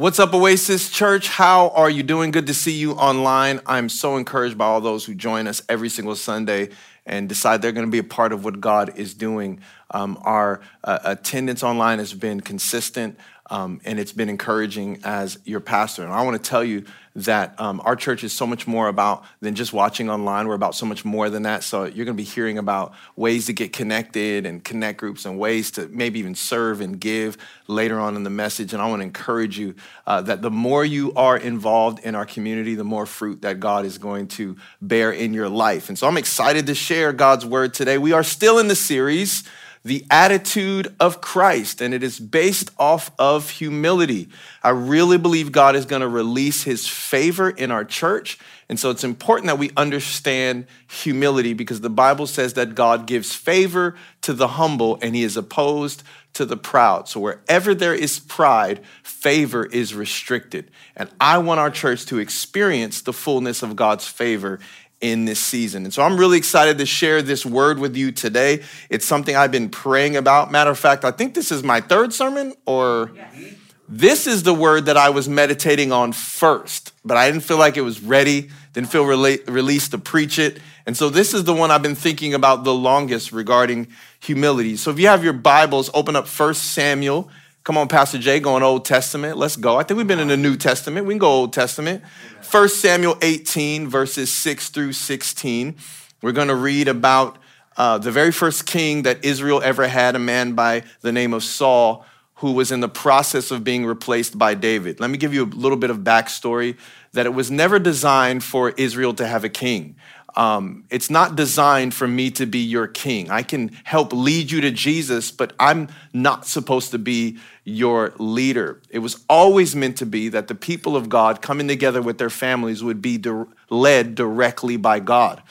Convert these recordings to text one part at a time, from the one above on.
What's up, Oasis Church? How are you doing? Good to see you online. I'm so encouraged by all those who join us every single Sunday and decide they're going to be a part of what God is doing. Um, our uh, attendance online has been consistent. Um, and it's been encouraging as your pastor. And I want to tell you that um, our church is so much more about than just watching online. We're about so much more than that. So you're going to be hearing about ways to get connected and connect groups and ways to maybe even serve and give later on in the message. And I want to encourage you uh, that the more you are involved in our community, the more fruit that God is going to bear in your life. And so I'm excited to share God's word today. We are still in the series the attitude of Christ, and it is based off of humility. I really believe God is going to release his favor in our church. And so it's important that we understand humility because the Bible says that God gives favor to the humble and he is opposed to the proud. So wherever there is pride, favor is restricted. And I want our church to experience the fullness of God's favor in this season. And so I'm really excited to share this word with you today. It's something I've been praying about. Matter of fact, I think this is my third sermon, or yes. this is the word that I was meditating on first, but I didn't feel like it was ready, didn't feel rela- released to preach it. And so this is the one I've been thinking about the longest regarding humility. So if you have your Bibles, open up First Samuel. Come on, Pastor Jay, going Old Testament. Let's go. I think we've been in the New Testament. We can go Old Testament. 1 Samuel 18, verses 6 through 16. We're going to read about uh, the very first king that Israel ever had, a man by the name of Saul, who was in the process of being replaced by David. Let me give you a little bit of backstory that it was never designed for Israel to have a king. Um, it's not designed for me to be your king. I can help lead you to Jesus, but I'm not supposed to be your leader. It was always meant to be that the people of God coming together with their families would be di- led directly by God.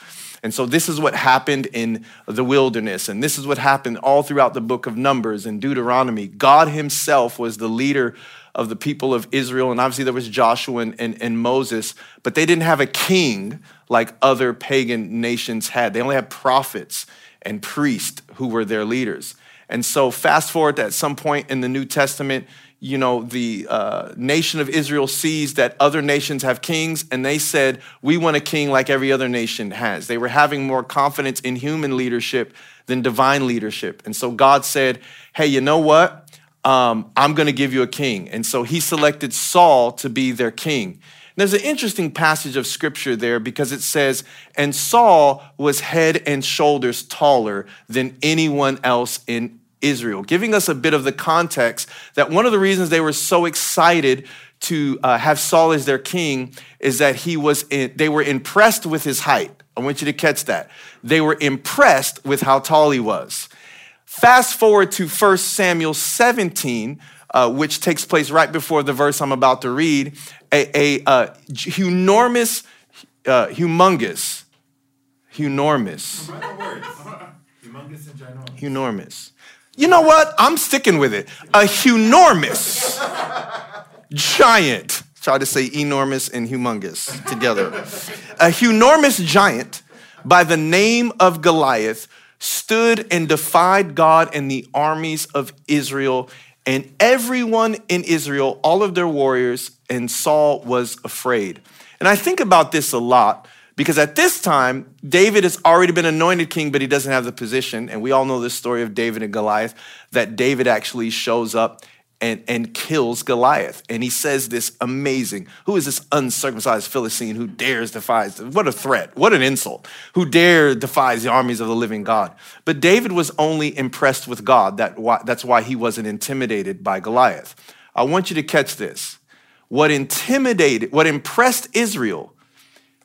And so this is what happened in the wilderness, and this is what happened all throughout the book of Numbers and Deuteronomy. God Himself was the leader of the people of Israel, and obviously there was Joshua and, and, and Moses, but they didn't have a king like other pagan nations had. They only had prophets and priests who were their leaders. And so, fast forward at some point in the New Testament, you know, the uh, nation of Israel sees that other nations have kings, and they said, We want a king like every other nation has. They were having more confidence in human leadership than divine leadership. And so, God said, Hey, you know what? Um, I'm going to give you a king. And so, He selected Saul to be their king. There's an interesting passage of scripture there because it says, and Saul was head and shoulders taller than anyone else in Israel, giving us a bit of the context that one of the reasons they were so excited to uh, have Saul as their king is that he was in, they were impressed with his height. I want you to catch that. They were impressed with how tall he was. Fast forward to 1 Samuel 17, uh, which takes place right before the verse I'm about to read, a, a uh, enormous, uh, humongous, humongous ginormous. Enormous. You know what? I'm sticking with it. A enormous giant. Try to say enormous and humongous together. A enormous giant by the name of Goliath stood and defied God and the armies of Israel and everyone in Israel, all of their warriors, and Saul was afraid. And I think about this a lot because at this time, David has already been anointed king, but he doesn't have the position. And we all know the story of David and Goliath, that David actually shows up and, and kills Goliath. And he says this amazing Who is this uncircumcised Philistine who dares defies? What a threat. What an insult. Who dare defies the armies of the living God. But David was only impressed with God. That, that's why he wasn't intimidated by Goliath. I want you to catch this. What intimidated, what impressed Israel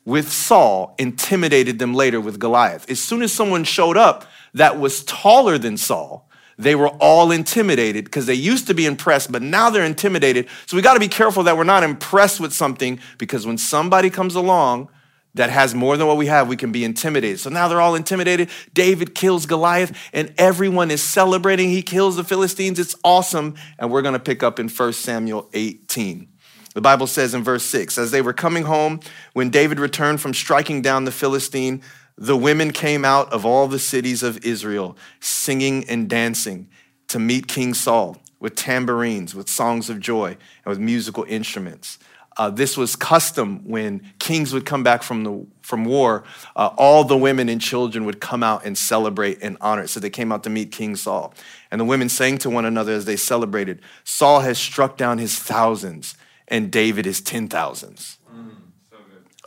with Saul intimidated them later with Goliath. As soon as someone showed up that was taller than Saul, they were all intimidated because they used to be impressed, but now they're intimidated. So we got to be careful that we're not impressed with something because when somebody comes along that has more than what we have, we can be intimidated. So now they're all intimidated. David kills Goliath and everyone is celebrating. He kills the Philistines. It's awesome. And we're going to pick up in 1 Samuel 18. The Bible says in verse 6 As they were coming home, when David returned from striking down the Philistine, the women came out of all the cities of Israel, singing and dancing to meet King Saul with tambourines, with songs of joy, and with musical instruments. Uh, this was custom when kings would come back from, the, from war. Uh, all the women and children would come out and celebrate and honor it. So they came out to meet King Saul. And the women sang to one another as they celebrated Saul has struck down his thousands, and David his ten thousands. Mm, so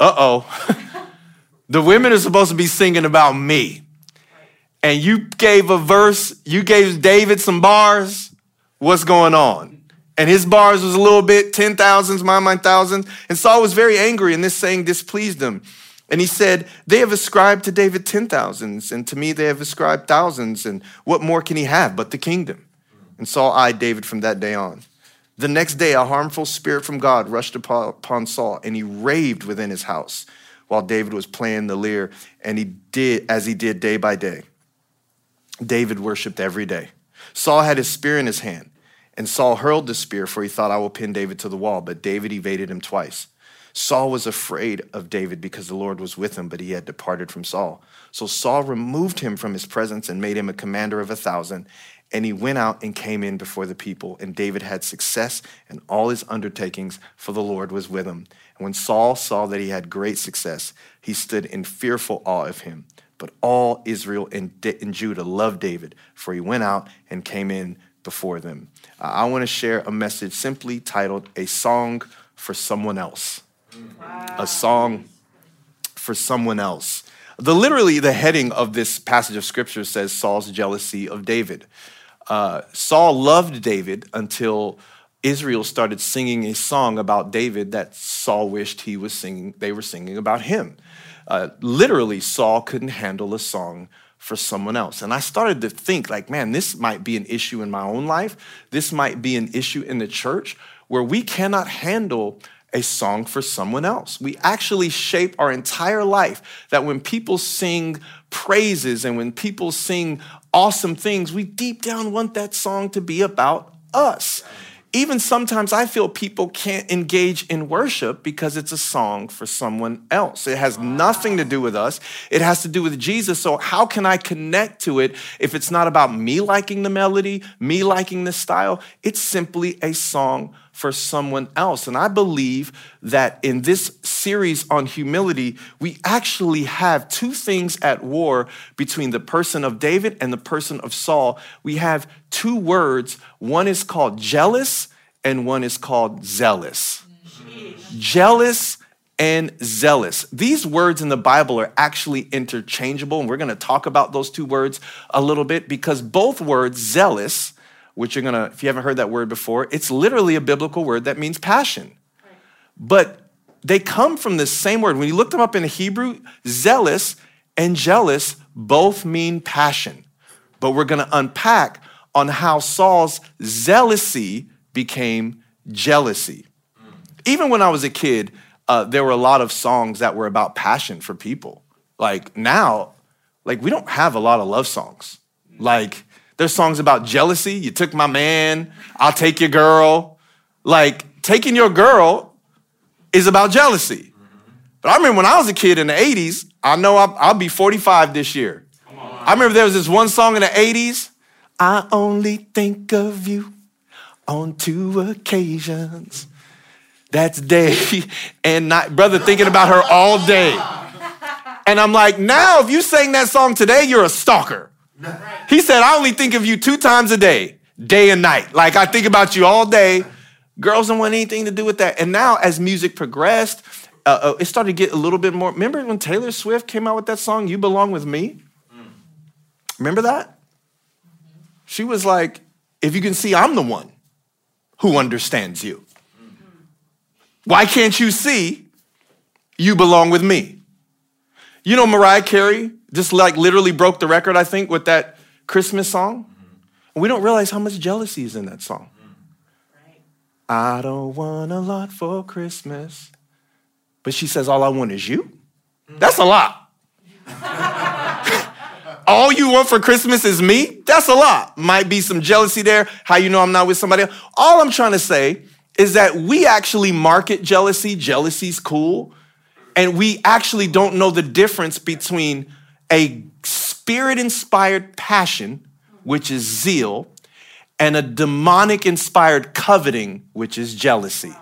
uh oh. the women are supposed to be singing about me. And you gave a verse, you gave David some bars. What's going on? And his bars was a little bit, 10,000s, my mind, thousands. And Saul was very angry, and this saying displeased him. And he said, They have ascribed to David 10,000s, and to me they have ascribed thousands. And what more can he have but the kingdom? And Saul eyed David from that day on. The next day, a harmful spirit from God rushed upon Saul, and he raved within his house while David was playing the lyre, and he did as he did day by day. David worshiped every day. Saul had his spear in his hand. And Saul hurled the spear, for he thought, I will pin David to the wall. But David evaded him twice. Saul was afraid of David because the Lord was with him, but he had departed from Saul. So Saul removed him from his presence and made him a commander of a thousand. And he went out and came in before the people. And David had success in all his undertakings, for the Lord was with him. And when Saul saw that he had great success, he stood in fearful awe of him. But all Israel and, Judah loved David, for he went out and came in before them. Uh, I want to share a message simply titled A Song for Someone Else. Wow. A song for someone else. The literally the heading of this passage of scripture says Saul's jealousy of David. Uh, Saul loved David until Israel started singing a song about David that Saul wished he was singing. They were singing about him. Uh, literally, Saul couldn't handle a song for someone else. And I started to think, like, man, this might be an issue in my own life. This might be an issue in the church where we cannot handle a song for someone else. We actually shape our entire life that when people sing praises and when people sing awesome things, we deep down want that song to be about us even sometimes I feel people can't engage in worship because it's a song for someone else. It has nothing to do with us, it has to do with Jesus. So, how can I connect to it if it's not about me liking the melody, me liking the style? It's simply a song for someone else. And I believe that in this series on humility, we actually have two things at war between the person of David and the person of Saul. We have two words one is called jealous, and one is called zealous. Jealous and zealous. These words in the Bible are actually interchangeable, and we're gonna talk about those two words a little bit because both words, zealous, which you're gonna, if you haven't heard that word before, it's literally a biblical word that means passion. But they come from the same word. When you look them up in Hebrew, zealous and jealous both mean passion. But we're gonna unpack on how Saul's zealousy became jealousy. Even when I was a kid, uh, there were a lot of songs that were about passion for people. Like now, like we don't have a lot of love songs. Like there's songs about jealousy. You took my man, I'll take your girl. Like, taking your girl is about jealousy. But I remember when I was a kid in the 80s, I know I'll, I'll be 45 this year. I remember there was this one song in the 80s I only think of you on two occasions. That's day and night. Brother, thinking about her all day. And I'm like, now if you sang that song today, you're a stalker. He said, I only think of you two times a day, day and night. Like I think about you all day. Girls don't want anything to do with that. And now, as music progressed, uh, uh, it started to get a little bit more. Remember when Taylor Swift came out with that song, You Belong With Me? Remember that? She was like, If you can see, I'm the one who understands you. Why can't you see you belong with me? You know, Mariah Carey just like literally broke the record, I think, with that Christmas song. And we don't realize how much jealousy is in that song. I don't want a lot for Christmas. But she says, All I want is you. That's a lot. All you want for Christmas is me? That's a lot. Might be some jealousy there. How you know I'm not with somebody else? All I'm trying to say is that we actually market jealousy. Jealousy's cool. And we actually don't know the difference between a spirit inspired passion, which is zeal, and a demonic inspired coveting, which is jealousy.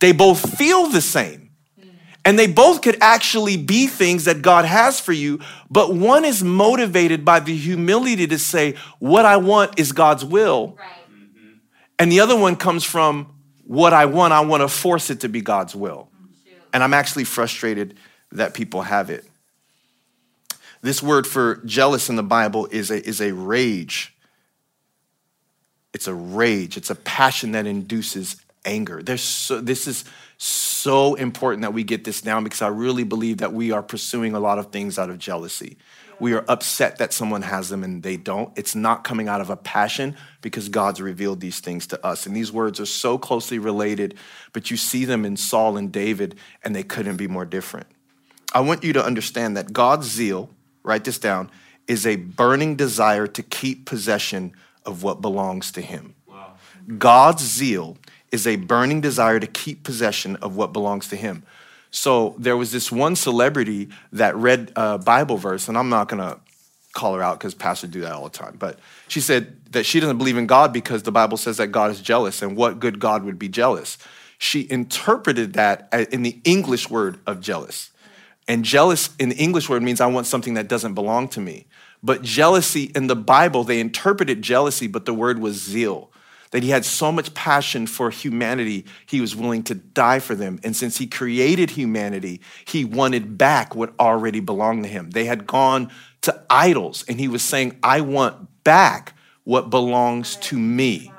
They both feel the same. And they both could actually be things that God has for you, but one is motivated by the humility to say, What I want is God's will. Right. And the other one comes from, What I want, I want to force it to be God's will. And I'm actually frustrated that people have it. This word for jealous in the Bible is a, is a rage. It's a rage, it's a passion that induces anger. There's so, this is so important that we get this down because I really believe that we are pursuing a lot of things out of jealousy. We are upset that someone has them and they don't. It's not coming out of a passion because God's revealed these things to us. And these words are so closely related, but you see them in Saul and David, and they couldn't be more different. I want you to understand that God's zeal, write this down, is a burning desire to keep possession of what belongs to Him. Wow. God's zeal is a burning desire to keep possession of what belongs to him. So there was this one celebrity that read a Bible verse, and I'm not gonna call her out because pastors do that all the time, but she said that she doesn't believe in God because the Bible says that God is jealous, and what good God would be jealous? She interpreted that uh, in the English word of jealous. And jealous in the English word means I want something that doesn't belong to me. But jealousy in the Bible, they interpreted jealousy, but the word was zeal that he had so much passion for humanity, he was willing to die for them. And since he created humanity, he wanted back what already belonged to him. They had gone to idols, and he was saying, I want back what belongs to me.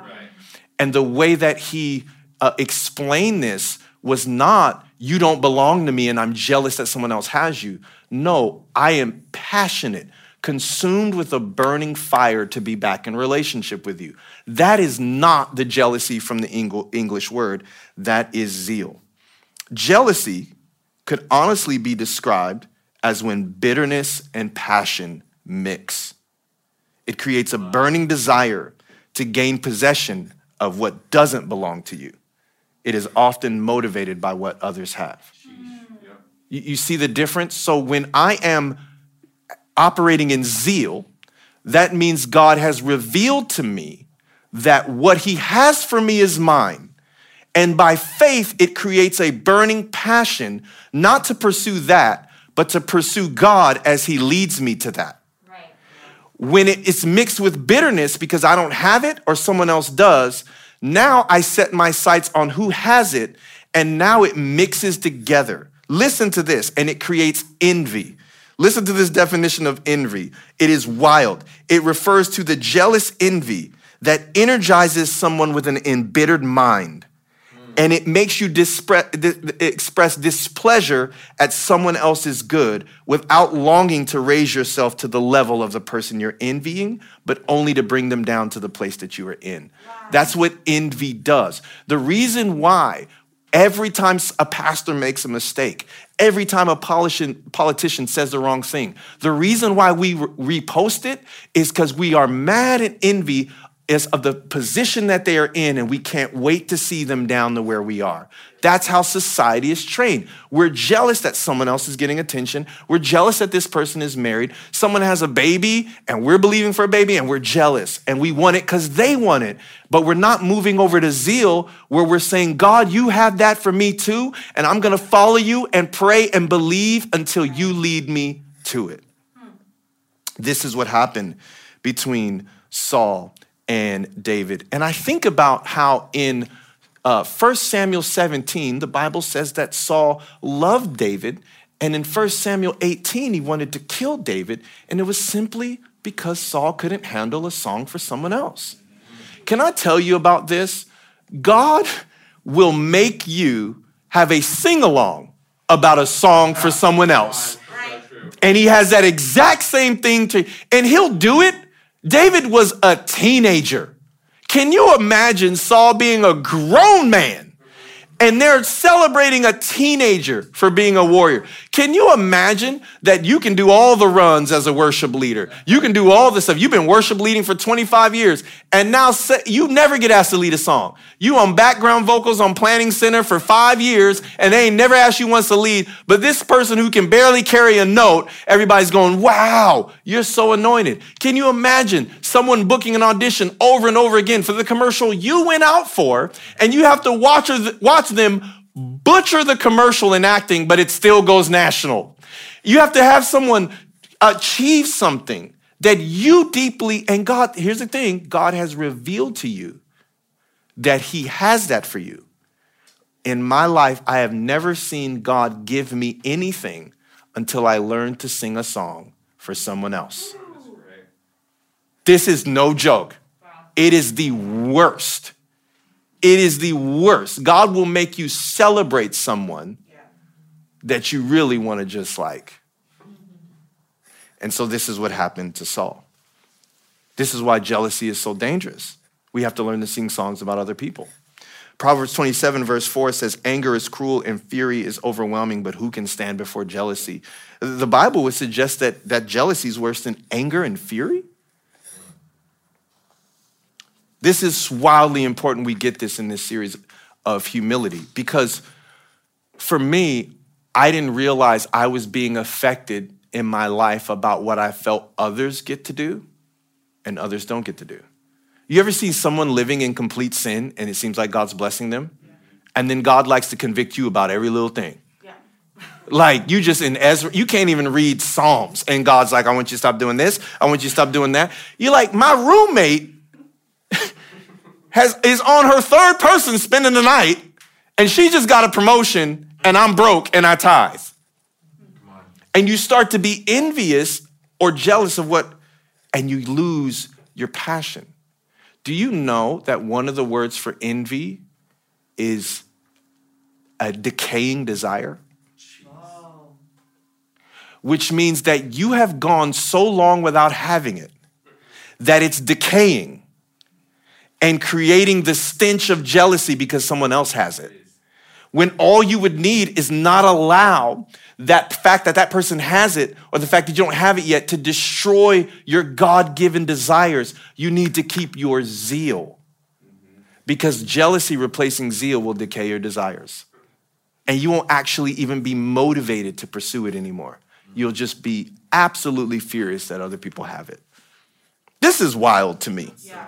And the way that he uh, explained this was not, you don't belong to me and I'm jealous that someone else has you. No, I am passionate consumed with a burning fire to be back in relationship with you. That is not the jealousy from the English word, that is zeal. Jealousy could honestly be described as when bitterness and passion mix. It creates a burning desire to gain possession of what doesn't belong to you. It is often motivated by what others have. You, see the difference? So when I am operating in zeal, that means God has revealed to me that what He has for me is mine. And by faith, it creates a burning passion not to pursue that, but to pursue God as He leads me to that. Right. When it's mixed with bitterness because I don't have it or someone else does, now I set my sights on who has it, and now it mixes together. Listen to this, and it creates envy. Listen to this definition of envy. It is wild. It refers to the jealous envy that energizes someone with an embittered mind. And it makes you dispre- express displeasure at someone else's good without longing to raise yourself to the level of the person you're envying, but only to bring them down to the place that you are in. Wow. That's what envy does. The reason why Every time a pastor makes a mistake, every time a politician says the wrong thing, the reason why we repost it is because we are mad and envy is of the position that they are in, and we can't wait to see them down to where we are. That's how society is trained. We're jealous that someone else is getting attention. We're jealous that this person is married. Someone has a baby, and we're believing for a baby, and we're jealous, and we want it because they want it. But we're not moving over to zeal where we're saying, God, you have that for me too, and I'm gonna follow you and pray and believe until you lead me to it. This is what happened between Saul and David. And I think about how in uh, 1 Samuel 17, the Bible says that Saul loved David. And in 1 Samuel 18, he wanted to kill David. And it was simply because Saul couldn't handle a song for someone else. Can I tell you about this? God will make you have a sing along about a song for someone else. And he has that exact same thing to, and he'll do it David was a teenager. Can you imagine Saul being a grown man and they're celebrating a teenager for being a warrior? Can you imagine that you can do all the runs as a worship leader? You can do all this stuff. You've been worship leading for 25 years, and now you never get asked to lead a song. You on background vocals on Planning Center for five years, and they ain't never asked you once to lead. But this person who can barely carry a note, everybody's going, wow, you're so anointed. Can you imagine someone booking an audition over and over again for the commercial you went out for, and you have to watch, watch them butcher the commercial in acting, but it still goes national. You have to have someone achieve something that you deeply, and God, here's the thing God has revealed to you that He has that for you. In my life, I have never seen God give me anything until I learned to sing a song for someone else. This is no joke. It is the worst it is the worst. God will make you celebrate someone that you really want to just like. And so this is what happened to Saul. This is why jealousy is so dangerous. We have to learn to sing songs about other people. Proverbs 27, verse 4 says, Anger is cruel and fury is overwhelming, but who can stand before jealousy? The Bible would suggest that, that jealousy is worse than anger and fury. This is wildly important we get this in this series of humility because for me, I didn't realize I was being affected in my life about what I felt others get to do and others don't get to do. You ever see someone living in complete sin and it seems like God's blessing them? Yeah. And then God likes to convict you about every little thing. Yeah. like you just in Ezra, you can't even read Psalms and God's like, I want you to stop doing this. I want you to stop doing that. You're like, my roommate has, is on her third person spending the night, and she just got a promotion, and I'm broke and I tithe. And you start to be envious or jealous of what, and you lose your passion. Do you know that one of the words for envy is a decaying desire? Which means that you have gone so long without having it that it's decaying and creating the stench of jealousy because someone else has it. When all you would need is not allow that fact that that person has it or the fact that you don't have it yet to destroy your God given desires. You need to keep your zeal because jealousy replacing zeal will decay your desires. And you won't actually even be motivated to pursue it anymore. You'll just be absolutely furious that other people have it. This is wild to me. Yeah.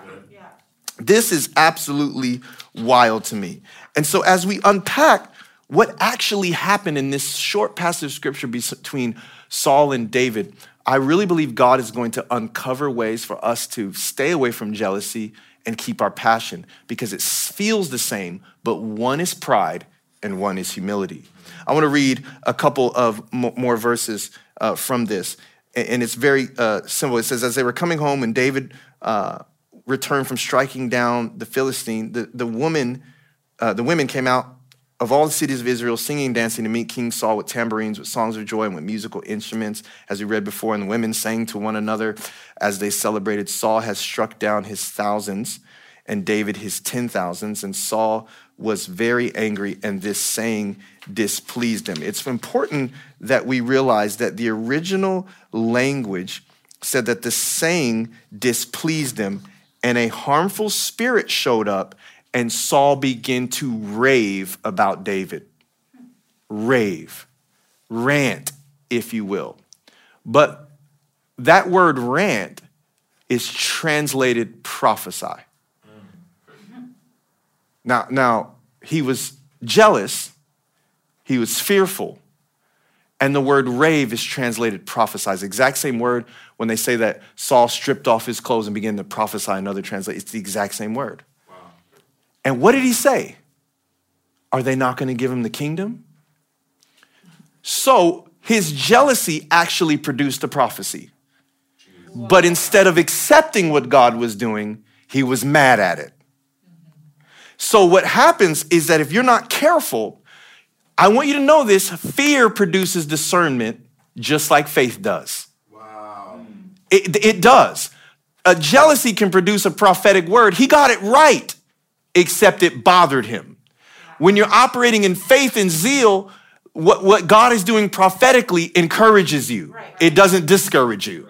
This is absolutely wild to me. And so, as we unpack what actually happened in this short passage of scripture between Saul and David, I really believe God is going to uncover ways for us to stay away from jealousy and keep our passion because it feels the same, but one is pride and one is humility. I want to read a couple of more verses uh, from this, and it's very uh, simple. It says, As they were coming home, and David uh, returned from striking down the Philistine, the, the woman, uh, the women came out of all the cities of Israel, singing and dancing to meet King Saul with tambourines, with songs of joy, and with musical instruments, as we read before. And the women sang to one another as they celebrated. Saul has struck down his thousands, and David his ten thousands. And Saul was very angry, and this saying displeased him. It's important that we realize that the original language said that the saying displeased him and a harmful spirit showed up, and Saul began to rave about David. Rave, rant, if you will. But that word rant is translated prophesy. Now, now he was jealous, he was fearful, and the word rave is translated prophesies. Exact same word when they say that Saul stripped off his clothes and began to prophesy, another translate, it's the exact same word. Wow. And what did he say? Are they not going to give him the kingdom? So his jealousy actually produced a prophecy. Wow. But instead of accepting what God was doing, he was mad at it. So what happens is that if you're not careful, I want you to know this fear produces discernment just like faith does. It, it does. A jealousy can produce a prophetic word. He got it right, except it bothered him. When you're operating in faith and zeal, what, what God is doing prophetically encourages you, it doesn't discourage you.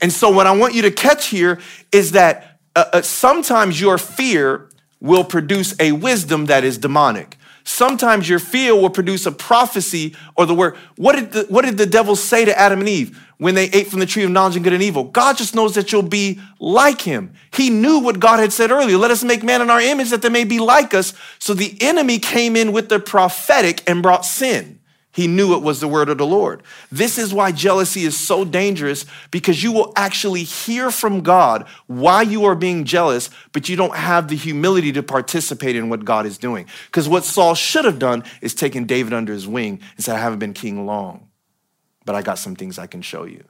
And so, what I want you to catch here is that uh, uh, sometimes your fear will produce a wisdom that is demonic. Sometimes your fear will produce a prophecy or the word. What did the, what did the devil say to Adam and Eve when they ate from the tree of knowledge and good and evil? God just knows that you'll be like him. He knew what God had said earlier. Let us make man in our image that they may be like us. So the enemy came in with the prophetic and brought sin. He knew it was the word of the Lord. This is why jealousy is so dangerous because you will actually hear from God why you are being jealous, but you don't have the humility to participate in what God is doing. Because what Saul should have done is taken David under his wing and said, I haven't been king long, but I got some things I can show you.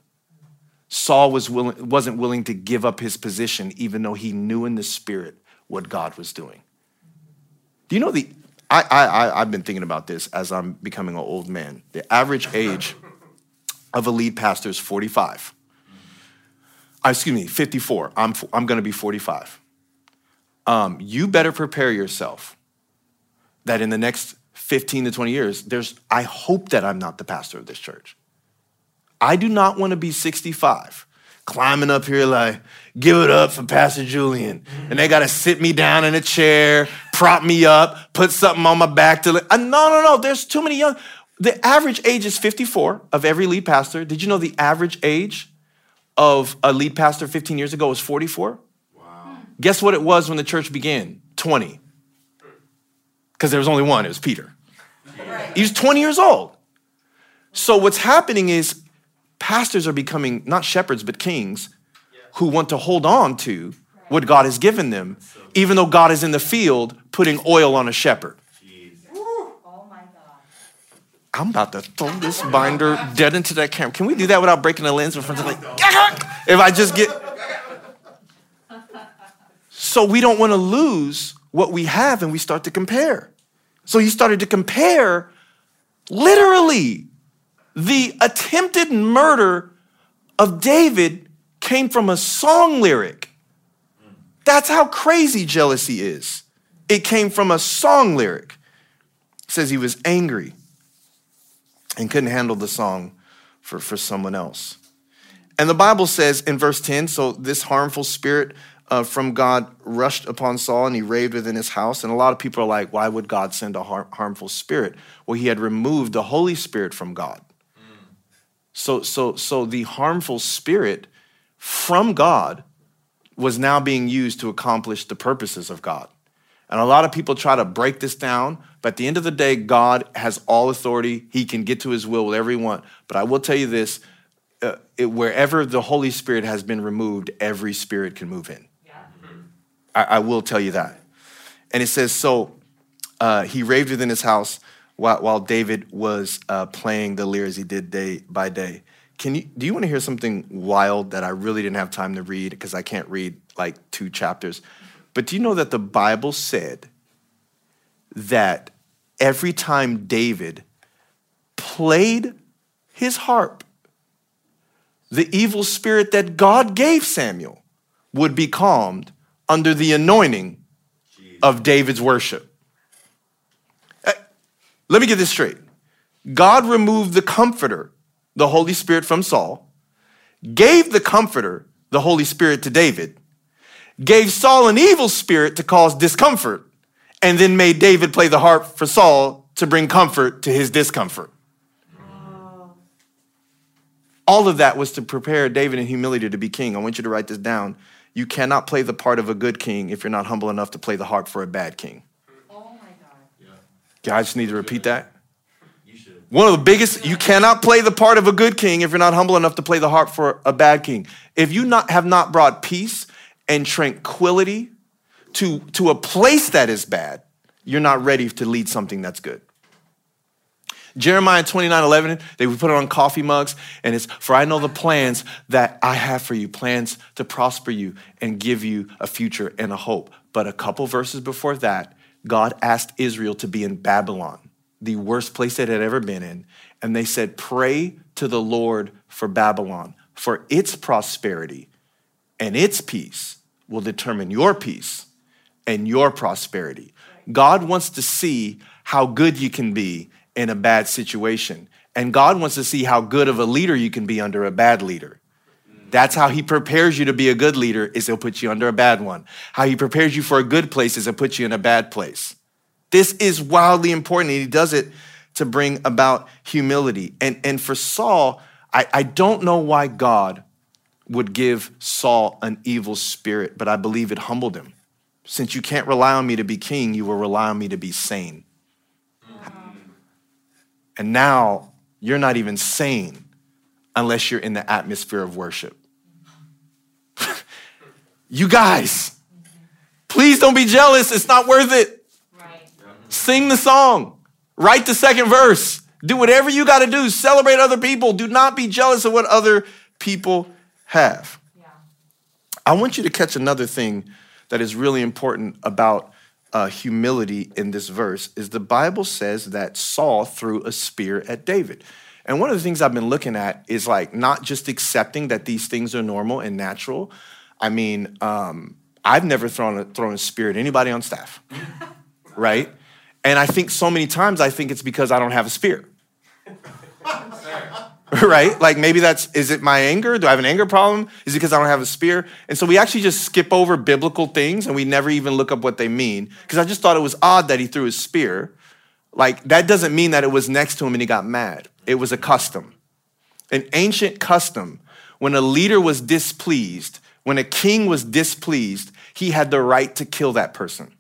Saul was willing, wasn't willing to give up his position, even though he knew in the spirit what God was doing. Do you know the I, I, I've been thinking about this as I'm becoming an old man. The average age of a lead pastor is 45. Uh, excuse me, 54. I'm, I'm going to be 45. Um, you better prepare yourself that in the next 15 to 20 years, there's, I hope that I'm not the pastor of this church. I do not want to be 65 climbing up here like, give it up for Pastor Julian. And they got to sit me down in a chair, prop me up, put something on my back to, uh, no, no, no, there's too many young. The average age is 54 of every lead pastor. Did you know the average age of a lead pastor 15 years ago was 44? Wow. Guess what it was when the church began? 20. Because there was only one, it was Peter. Right. He was 20 years old. So what's happening is pastors are becoming not shepherds, but kings who want to hold on to what God has given them, even though God is in the field putting oil on a shepherd. Oh I'm about to throw this binder dead into that camera. Can we do that without breaking the lens in front of like, if I just get. So we don't want to lose what we have and we start to compare. So he started to compare literally the attempted murder of David came from a song lyric. That's how crazy jealousy is. It came from a song lyric. It says he was angry and couldn't handle the song for, for someone else. And the Bible says in verse 10 so this harmful spirit uh, from God rushed upon Saul and he raved within his house. And a lot of people are like, why would God send a har- harmful spirit? Well, he had removed the Holy Spirit from God. So, so, so the harmful spirit from God was now being used to accomplish the purposes of God. And a lot of people try to break this down, but at the end of the day, God has all authority. He can get to his will whatever he wants. But I will tell you this uh, it, wherever the Holy Spirit has been removed, every spirit can move in. Yeah. I, I, will tell you that. And it says, so uh, he raved within his house while, while David was uh, playing the lyre as he did day by day. Can you, do you want to hear something wild that I really didn't have time to read because I can't read like two chapters? But do you know that the Bible said that every time David played his harp, the evil spirit that God gave Samuel would be calmed under the anointing of David's worship. Let me get this straight. God removed the comforter, the Holy Spirit, from Saul, gave the comforter, the Holy Spirit, to David, gave Saul an evil spirit to cause discomfort, and then made David play the harp for Saul to bring comfort to his discomfort. All of that was to prepare David in humility to be king. I want you to write this down. You cannot play the part of a good king if you're not humble enough to play the harp for a bad king. I just need to repeat that. One of the biggest, you cannot play the part of a good king if you're not humble enough to play the harp for a bad king. If you not, have not brought peace and tranquility to, to a place that is bad, you're not ready to lead something that's good. Jeremiah 29 11, they would put it on coffee mugs, and it's, For I know the plans that I have for you, plans to prosper you and give you a future and a hope. But a couple verses before that, God asked Israel to be in Babylon, the worst place it had ever been in. And they said, Pray to the Lord for Babylon, for its prosperity and its peace will determine your peace and your prosperity. God wants to see how good you can be in a bad situation. And God wants to see how good of a leader you can be under a bad leader. That's how he prepares you to be a good leader is he'll put you under a bad one. How he prepares you for a good place is he'll put you in a bad place. This is wildly important. And he does it to bring about humility. And, and for Saul, I, I don't know why God would give Saul an evil spirit, but I believe it humbled him. Since you can't rely on me to be king, you will rely on me to be sane. And now you're not even sane unless you're in the atmosphere of worship. You guys, please don't be jealous. It's not worth it. Right. Sing the song, write the second verse, do whatever you got to do, celebrate other people. Do not be jealous of what other people have. Yeah. I want you to catch another thing that is really important about uh, humility in this verse is the Bible says that Saul threw a spear at David. And one of the things I've been looking at is like not just accepting that these things are normal and natural. I mean, um, I've never thrown a, thrown a spear at anybody on staff, right? And I think so many times I think it's because I don't have a spear. right? Like maybe that's, is it my anger? Do I have an anger problem? Is it because I don't have a spear? And so we actually just skip over biblical things and we never even look up what they mean. Because I just thought it was odd that he threw his spear. Like that doesn't mean that it was next to him and he got mad. It was a custom. An ancient custom. When a leader was displeased, when a king was displeased, he had the right to kill that person.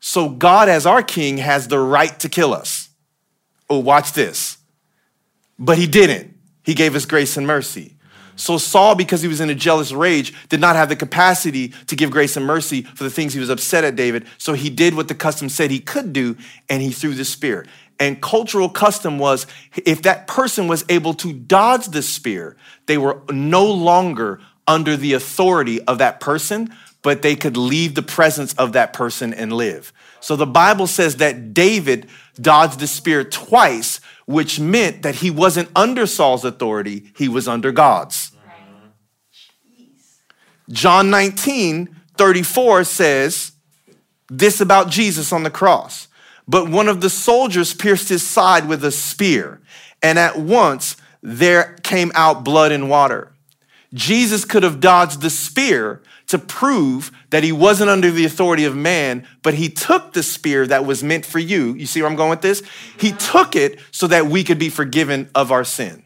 So God, as our king, has the right to kill us. Oh, watch this. But he didn't. He gave us grace and mercy. So Saul, because he was in a jealous rage, did not have the capacity to give grace and mercy for the things he was upset at David. So he did what the custom said he could do, and he threw the spear. And cultural custom was if that person was able to dodge the spear, they were no longer under the authority of that person, but they could leave the presence of that person and live. So the Bible says that David dodged the spear twice, which meant that he wasn't under Saul's authority, he was under God's. John 19, 34 says this about Jesus on the cross. But one of the soldiers pierced his side with a spear, and at once there came out blood and water. Jesus could have dodged the spear to prove that he wasn't under the authority of man, but he took the spear that was meant for you. You see where I'm going with this? He took it so that we could be forgiven of our sin.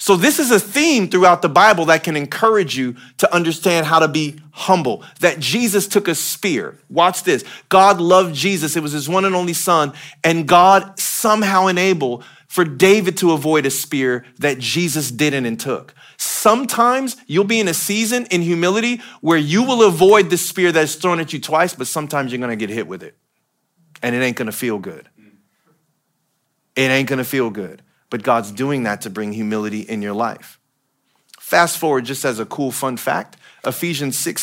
So, this is a theme throughout the Bible that can encourage you to understand how to be humble. That Jesus took a spear. Watch this. God loved Jesus, it was his one and only son, and God somehow enabled for David to avoid a spear that Jesus didn't and took. Sometimes you'll be in a season in humility where you will avoid the spear that's thrown at you twice, but sometimes you're gonna get hit with it. And it ain't gonna feel good. It ain't gonna feel good. But God's doing that to bring humility in your life. Fast forward, just as a cool fun fact, Ephesians 6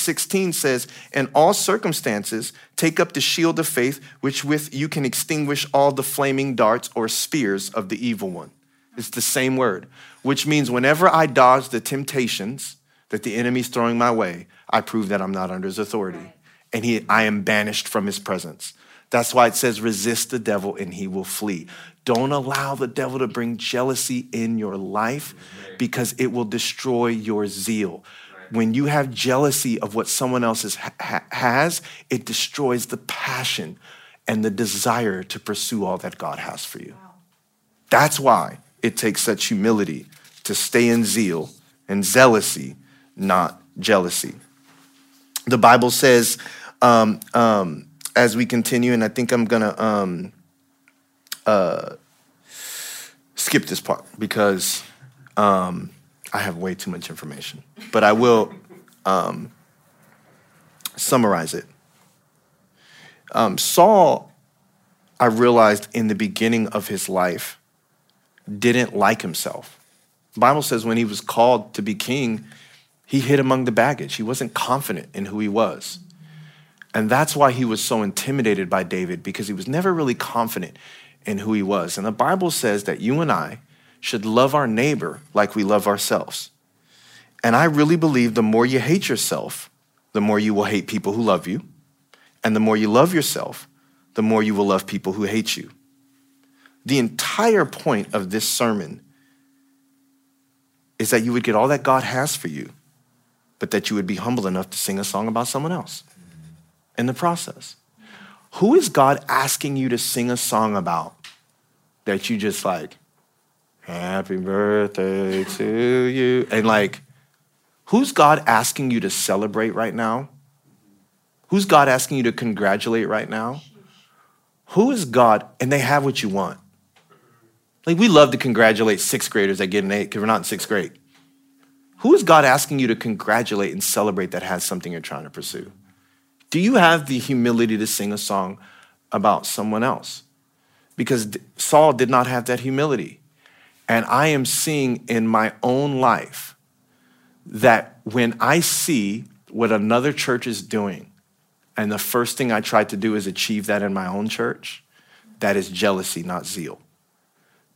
says, In all circumstances, take up the shield of faith, which with you can extinguish all the flaming darts or spears of the evil one. It's the same word, which means whenever I dodge the temptations that the enemy's throwing my way, I prove that I'm not under his authority. And he, I am banished from his presence. That's why it says, resist the devil and he will flee. Don't allow the devil to bring jealousy in your life because it will destroy your zeal. When you have jealousy of what someone else ha- has, it destroys the passion and the desire to pursue all that God has for you. That's why it takes such humility to stay in zeal and zealousy, not jealousy. The Bible says, um, um, as we continue, and I think I'm gonna um, uh, skip this part because um, I have way too much information, but I will um, summarize it. Um, Saul, I realized in the beginning of his life, didn't like himself. The Bible says when he was called to be king, he hid among the baggage. He wasn't confident in who he was. And that's why he was so intimidated by David because he was never really confident in who he was. And the Bible says that you and I should love our neighbor like we love ourselves. And I really believe the more you hate yourself, the more you will hate people who love you. And the more you love yourself, the more you will love people who hate you. The entire point of this sermon is that you would get all that God has for you, but that you would be humble enough to sing a song about someone else in the process. Who is God asking you to sing a song about that you just like, happy birthday to you? And like, who's God asking you to celebrate right now? Who's God asking you to congratulate right now? Who is God? And they have what you want. Like, we love to congratulate sixth graders that get an eight because we're not in sixth grade. Who is God asking you to congratulate and celebrate that has something you're trying to pursue? Do you have the humility to sing a song about someone else? Because Saul did not have that humility. And I am seeing in my own life that when I see what another church is doing, and the first thing I try to do is achieve that in my own church, that is jealousy, not zeal.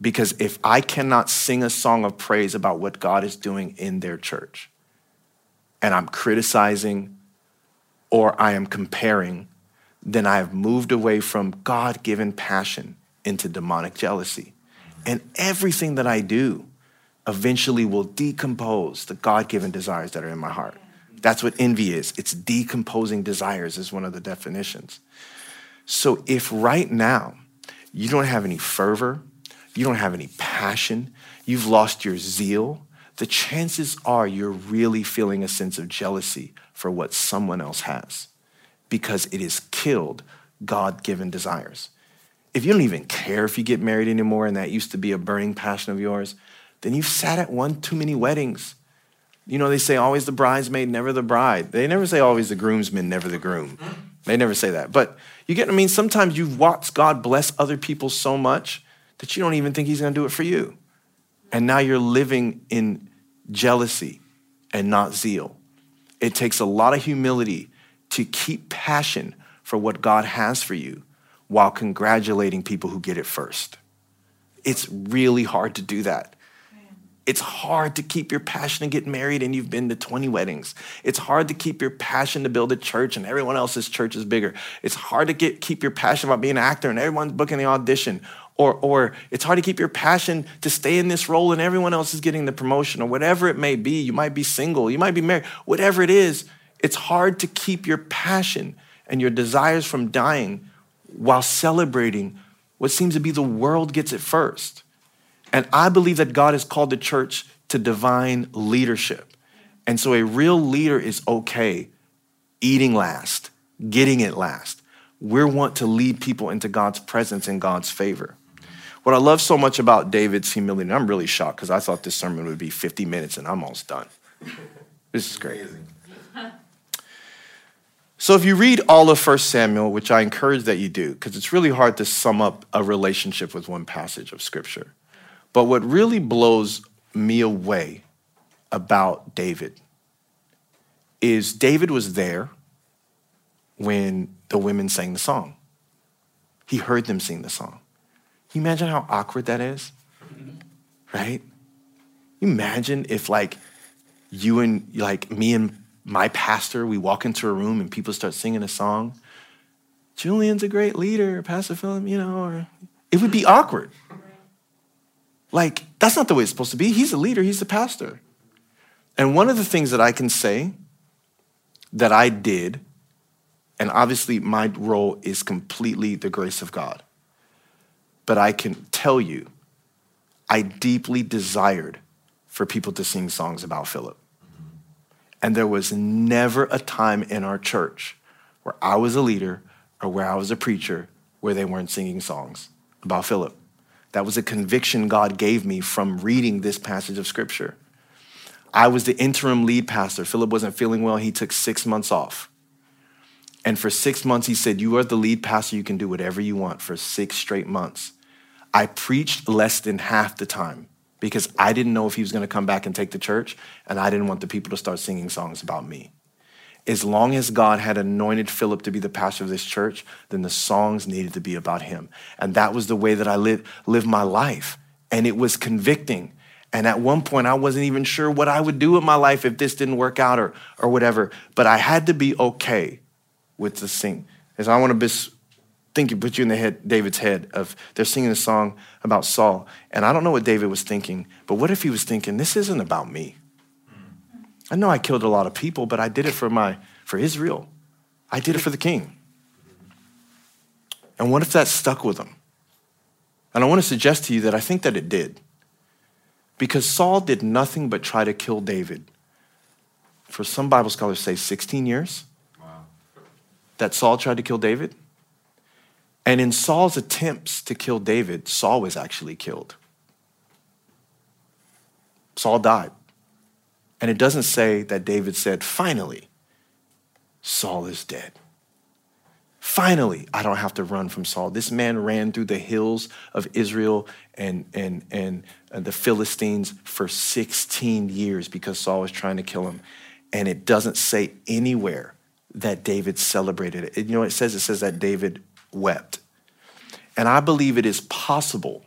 Because if I cannot sing a song of praise about what God is doing in their church, and I'm criticizing or I am comparing, then I have moved away from God given passion into demonic jealousy. And everything that I do eventually will decompose the God given desires that are in my heart. That's what envy is. It's decomposing desires, is one of the definitions. So if right now you don't have any fervor, you don't have any passion, you've lost your zeal, the chances are you're really feeling a sense of jealousy for what someone else has because it has killed God given desires. If you don't even care if you get married anymore and that used to be a burning passion of yours, then you've sat at one too many weddings. You know, they say always the bridesmaid, never the bride. They never say always the groomsman, never the groom. They never say that. But you get I mean? Sometimes you've watched God bless other people so much that you don't even think He's gonna do it for you. And now you're living in jealousy and not zeal. It takes a lot of humility to keep passion for what God has for you while congratulating people who get it first. It's really hard to do that. It's hard to keep your passion to get married and you've been to 20 weddings. It's hard to keep your passion to build a church and everyone else's church is bigger. It's hard to get, keep your passion about being an actor and everyone's booking the audition. Or, or it's hard to keep your passion to stay in this role and everyone else is getting the promotion or whatever it may be. You might be single, you might be married, whatever it is. It's hard to keep your passion and your desires from dying while celebrating what seems to be the world gets it first. And I believe that God has called the church to divine leadership. And so a real leader is okay eating last, getting it last. We want to lead people into God's presence and God's favor. What I love so much about David's humility, I'm really shocked because I thought this sermon would be 50 minutes and I'm almost done. This is great. So if you read all of 1 Samuel, which I encourage that you do, because it's really hard to sum up a relationship with one passage of scripture. But what really blows me away about David is David was there when the women sang the song. He heard them sing the song. Can you imagine how awkward that is? Right? You imagine if like you and like me and my pastor, we walk into a room and people start singing a song. Julian's a great leader, Pastor Philip, you know, or it would be awkward. Like, that's not the way it's supposed to be. He's a leader, he's a pastor. And one of the things that I can say that I did, and obviously my role is completely the grace of God, but I can tell you, I deeply desired for people to sing songs about Philip. And there was never a time in our church where I was a leader or where I was a preacher where they weren't singing songs about Philip. That was a conviction God gave me from reading this passage of scripture. I was the interim lead pastor. Philip wasn't feeling well. He took six months off. And for six months, he said, You are the lead pastor. You can do whatever you want for six straight months. I preached less than half the time because I didn't know if he was going to come back and take the church, and I didn't want the people to start singing songs about me. As long as God had anointed Philip to be the pastor of this church, then the songs needed to be about him. And that was the way that I lived, lived my life. And it was convicting. And at one point, I wasn't even sure what I would do with my life if this didn't work out or, or whatever. But I had to be okay with the sing. As I want to be, think you put you in the head, David's head of they're singing a song about Saul. And I don't know what David was thinking, but what if he was thinking, this isn't about me? I know I killed a lot of people, but I did it for my for Israel. I did it for the king. And what if that stuck with him? And I want to suggest to you that I think that it did. Because Saul did nothing but try to kill David. For some Bible scholars say 16 years wow. that Saul tried to kill David. And in Saul's attempts to kill David, Saul was actually killed. Saul died. And it doesn't say that David said, finally, Saul is dead. Finally, I don't have to run from Saul. This man ran through the hills of Israel and, and, and, the Philistines for 16 years because Saul was trying to kill him. And it doesn't say anywhere that David celebrated it. You know it says? It says that David wept. And I believe it is possible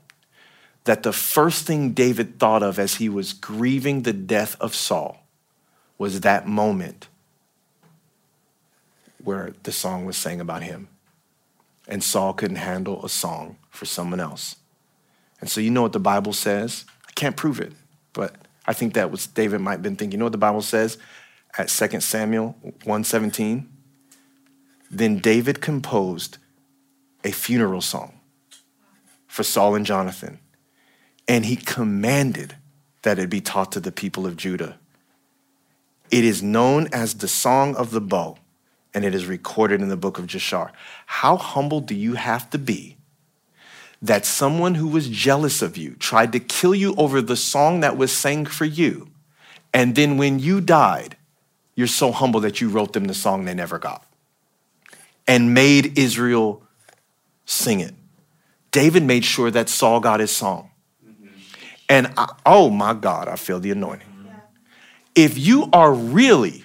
that the first thing David thought of as he was grieving the death of Saul was that moment where the song was sang about him. And Saul couldn't handle a song for someone else. And so you know what the Bible says? I can't prove it, but I think that was David might have been thinking. You know what the Bible says at 2 Samuel 117? Then David composed a funeral song for Saul and Jonathan and he commanded that it be taught to the people of Judah. It is known as the Song of the Bow, and it is recorded in the book of Jashar. How humble do you have to be that someone who was jealous of you tried to kill you over the song that was sang for you, and then when you died, you're so humble that you wrote them the song they never got and made Israel sing it? David made sure that Saul got his song. And I, oh my God, I feel the anointing. If you are really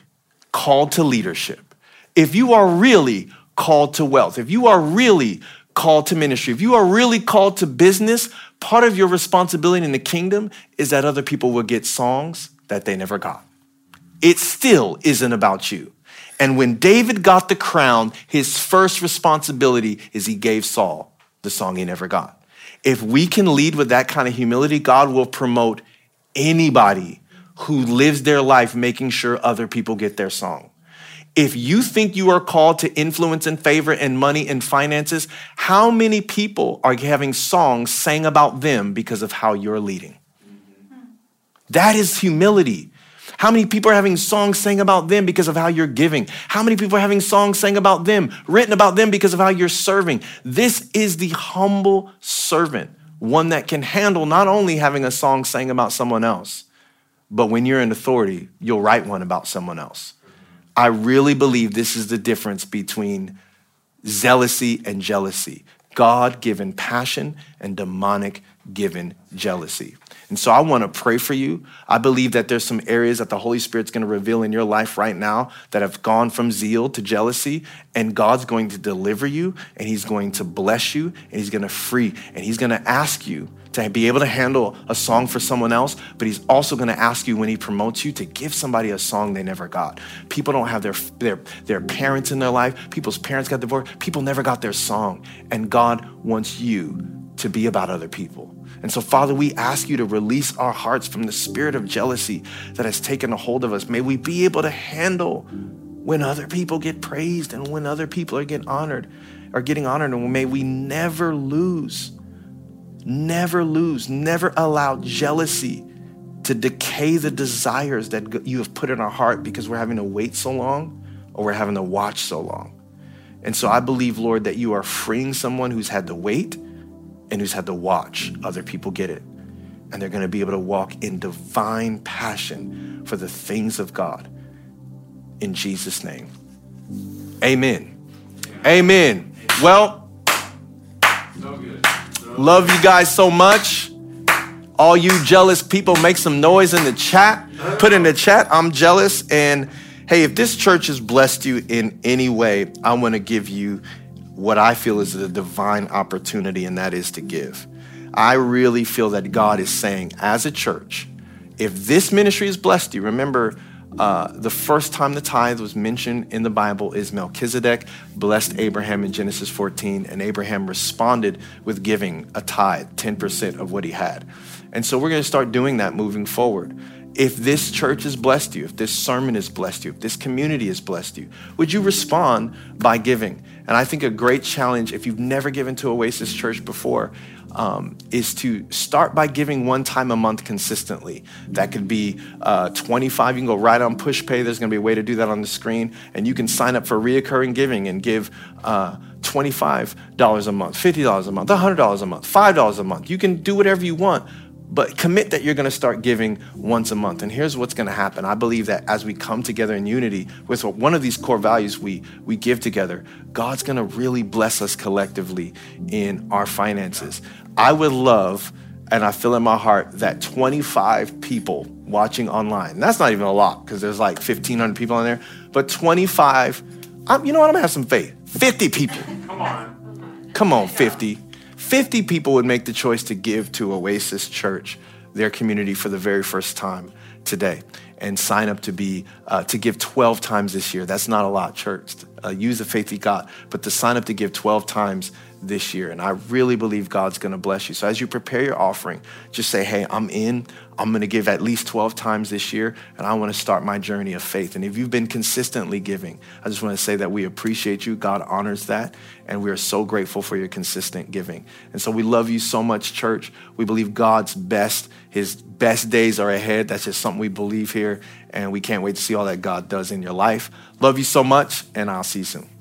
called to leadership, if you are really called to wealth, if you are really called to ministry, if you are really called to business, part of your responsibility in the kingdom is that other people will get songs that they never got. It still isn't about you. And when David got the crown, his first responsibility is he gave Saul the song he never got. If we can lead with that kind of humility, God will promote anybody who lives their life making sure other people get their song. If you think you are called to influence and favor and money and finances, how many people are having songs sang about them because of how you're leading? That is humility. How many people are having songs sang about them because of how you're giving? How many people are having songs sang about them, written about them because of how you're serving? This is the humble servant, one that can handle not only having a song sang about someone else, but when you're in authority, you'll write one about someone else. I really believe this is the difference between zealousy and jealousy. God given passion and demonic given jealousy. And so I want to pray for you. I believe that there's some areas that the Holy Spirit's going to reveal in your life right now that have gone from zeal to jealousy, and God's going to deliver you, and He's going to bless you, and He's going to free, and He's going to ask you to be able to handle a song for someone else, but He's also going to ask you when He promotes you to give somebody a song they never got. People don't have their, their, their parents in their life, people's parents got divorced, people never got their song, and God wants you to be about other people. And so, Father, we ask you to release our hearts from the spirit of jealousy that has taken a hold of us. May we be able to handle when other people get praised and when other people are getting honored, are getting honored, and may we never lose, never lose, never allow jealousy to decay the desires that you have put in our heart because we're having to wait so long or we're having to watch so long. And so I believe, Lord, that you are freeing someone who's had to wait and who's had to watch other people get it. And they're going to be able to walk in divine passion for the things of God. In Jesus' name. Amen. Amen. Well, love you guys so much. All you jealous people, make some noise in the chat. Put in the chat, I'm jealous. And hey, if this church has blessed you in any way, I want to give you what I feel is a divine opportunity, and that is to give. I really feel that God is saying, as a church, if this ministry has blessed you, remember, uh, the first time the tithe was mentioned in the Bible is Melchizedek blessed Abraham in Genesis 14, and Abraham responded with giving a tithe, 10% of what he had. And so we're going to start doing that moving forward. If this church has blessed you, if this sermon has blessed you, if this community has blessed you, would you respond by giving? And I think a great challenge, if you've never given to Oasis Church before, um, is to start by giving one time a month consistently. That could be uh, 25. You can go right on PushPay. There's going to be a way to do that on the screen. And you can sign up for reoccurring giving and give uh, $25 a month, $50 a month, $100 a month, $5 a month. You can do whatever you want but commit that you're going to start giving once a month. And here's what's going to happen. I believe that as we come together in unity with one of these core values we, we give together, God's going to really bless us collectively in our finances. I would love, and I feel in my heart, that 25 people watching online, that's not even a lot because there's like 1,500 people in there, but 25, I'm, you know what, I'm going to have some faith. 50 people. Come on. Come on, 50 50 people would make the choice to give to Oasis Church, their community, for the very first time today and sign up to be uh, to give 12 times this year. That's not a lot church. Uh, use the faith you got but to sign up to give 12 times this year and i really believe god's going to bless you. So as you prepare your offering just say hey i'm in. I'm going to give at least 12 times this year and i want to start my journey of faith. And if you've been consistently giving i just want to say that we appreciate you. God honors that and we are so grateful for your consistent giving. And so we love you so much church. We believe god's best his best days are ahead. That's just something we believe here and we can't wait to see all that God does in your life. Love you so much, and I'll see you soon.